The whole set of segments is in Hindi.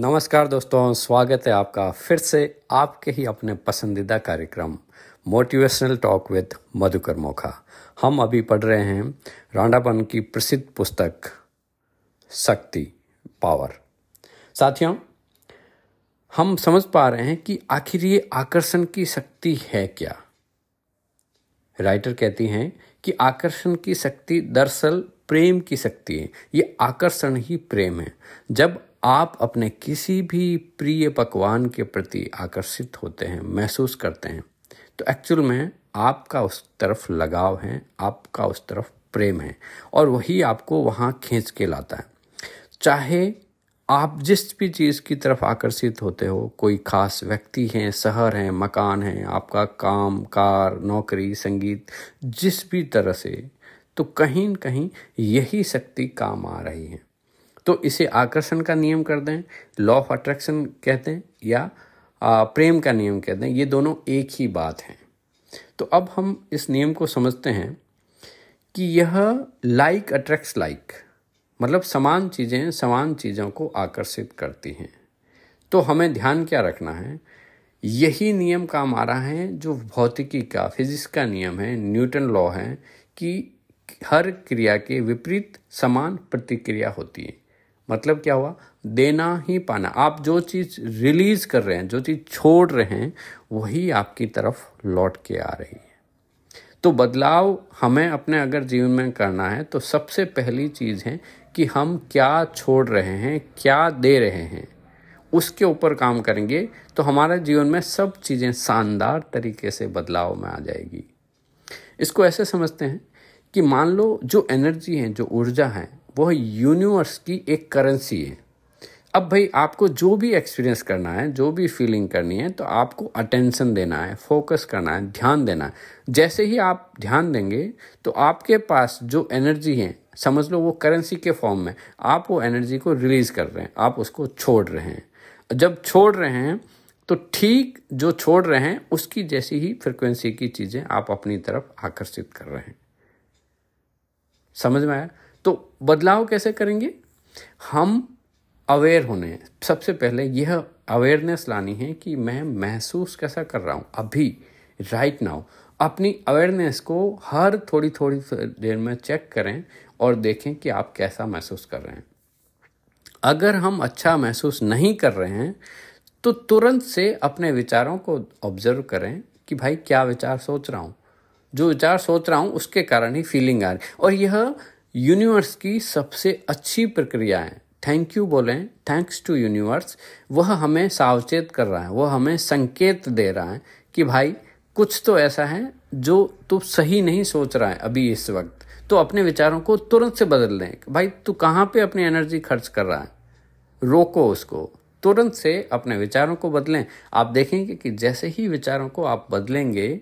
नमस्कार दोस्तों, स्वागत है आपका फिर से आपके ही अपने पसंदीदा कार्यक्रम motivational talk with Madhukar Mokha. हम अभी पढ़ रहे हैं रांडापन की प्रसिद्ध पुस्तक, शक्ति, पावर। साथियों, हम समझ पा रहे हैं कि आखिर ये आकर्षण की शक्ति है क्या? राइटर कहती हैं कि आकर्षण की शक्ति दरअसल प्रेम की शक्ति है। ये आकर्षण ही प्रेम है। जब आप अपने किसी भी प्रिय पकवान के प्रति आकर्षित होते हैं, महसूस करते हैं तो एक्चुअल में आपका उस तरफ़ लगाव है, आपका उस तरफ़ प्रेम है, और वही आपको वहाँ खींच के लाता है। चाहे आप जिस भी चीज़ की तरफ़ आकर्षित होते हो, कोई खास व्यक्ति हैं, शहर हैं, मकान हैं, आपका काम, कार, नौकरी, संगीत, जिस भी तरह से तो कहीं न कहीं यही शक्ति काम आ रही है। तो इसे आकर्षण का नियम कर दें लॉ ऑफ़ अट्रैक्शन कहते हैं, या प्रेम का नियम कहते हैं, ये दोनों एक ही बात हैं। तो अब हम इस नियम को समझते हैं कि यह लाइक अट्रैक्ट्स लाइक मतलब समान चीज़ें समान चीज़ों को आकर्षित करती हैं। तो हमें ध्यान क्या रखना है? यही नियम काम आ रहा है जो भौतिकी का फिजिक्स का नियम है, न्यूटन लॉ है, कि हर क्रिया के विपरीत समान प्रतिक्रिया होती है। मतलब क्या हुआ? देना ही पाना। आप जो चीज़ रिलीज़ कर रहे हैं, जो चीज़ छोड़ रहे हैं, वही आपकी तरफ़ लौट के आ रही है। तो बदलाव हमें अपने अगर जीवन में करना है तो सबसे पहली चीज़ है कि हम क्या छोड़ रहे हैं, क्या दे रहे हैं, उसके ऊपर काम करेंगे तो हमारे जीवन में सब चीज़ें शानदार तरीके से बदलाव में आ जाएगी। इसको ऐसे समझते हैं कि मान लो जो एनर्जी है, जो ऊर्जा है वो यूनिवर्स की एक करेंसी है। अब भाई, आपको जो भी एक्सपीरियंस करना है, जो भी फीलिंग करनी है तो आपको अटेंशन देना है फोकस करना है, ध्यान देना है। जैसे ही आप ध्यान देंगे तो आपके पास जो एनर्जी है, समझ लो वो करेंसी के फॉर्म में, आप वो एनर्जी को रिलीज़ कर रहे हैं, आप उसको छोड़ रहे हैं। जब छोड़ रहे हैं तो ठीक जो छोड़ रहे हैं, उसकी जैसी ही फ्रिक्वेंसी की चीज़ें आप अपनी तरफ़ आकर्षित कर रहे हैं। समझ में आया? तो बदलाव कैसे करेंगे? हम अवेयर होने सबसे पहले यह अवेयरनेस लानी है कि मैं महसूस कैसा कर रहा हूँ अभी राइट नाउ अपनी अवेयरनेस को हर थोड़ी थोड़ी देर में चेक करें और देखें कि आप कैसा महसूस कर रहे हैं। अगर हम अच्छा महसूस नहीं कर रहे हैं तो तुरंत से अपने विचारों को ऑब्ज़र्व करें कि भाई क्या विचार सोच रहा हूँ। जो विचार सोच रहा हूँ, उसके कारण ही फीलिंग आ रही और यह यूनिवर्स की सबसे अच्छी प्रक्रिया है थैंक यू बोलें थैंक्स टू यूनिवर्स वह हमें सावचेत कर रहा है, वह हमें संकेत दे रहा है कि भाई, कुछ तो ऐसा है जो तू सही नहीं सोच रहा है अभी इस वक्त। तो अपने विचारों को तुरंत से बदल दें। भाई, तू कहाँ पे अपनी एनर्जी खर्च कर रहा है? रोको उसको। तुरंत से अपने विचारों को बदलें। आप देखेंगे कि जैसे ही विचारों को आप बदलेंगे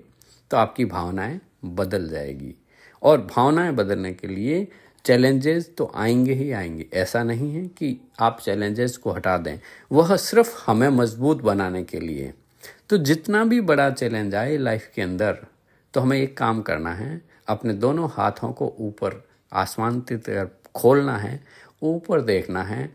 तो आपकी भावनाएँ बदल जाएगी। और भावनाएँ बदलने के लिए चैलेंजेस तो आएँगे ही आएँगे। ऐसा नहीं है कि आप चैलेंजेस को हटा दें। वह सिर्फ़ हमें मज़बूत बनाने के लिए। तो जितना भी बड़ा चैलेंज आए लाइफ के अंदर तो हमें एक काम करना है, अपने दोनों हाथों को ऊपर आसमान की तरफ़ खोलना है, ऊपर देखना है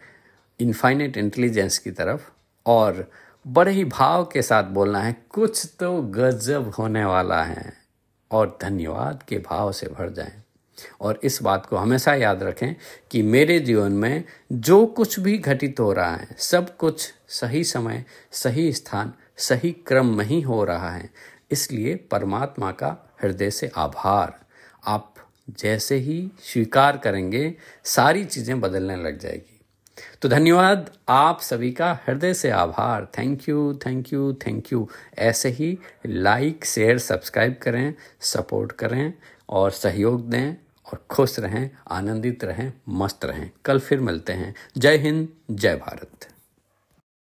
इनफाइनेट इंटेलिजेंस की तरफ़, और बड़े ही भाव के साथ बोलना है, कुछ तो गजब होने वाला है। और धन्यवाद के भाव से भर जाएँ। और इस बात को हमेशा याद रखें कि मेरे जीवन में जो कुछ भी घटित हो रहा है, सब कुछ सही समय, सही स्थान, सही क्रम में ही हो रहा है। इसलिए परमात्मा का हृदय से आभार। आप जैसे ही स्वीकार करेंगे, सारी चीज़ें बदलने लग जाएगी। तो धन्यवाद, आप सभी का हृदय से आभार। Thank you thank you thank you ऐसे ही लाइक शेयर सब्सक्राइब करें सपोर्ट करें और सहयोग दें और खुश रहें, आनंदित रहें, मस्त रहें। कल फिर मिलते हैं। जय हिंद, जय भारत।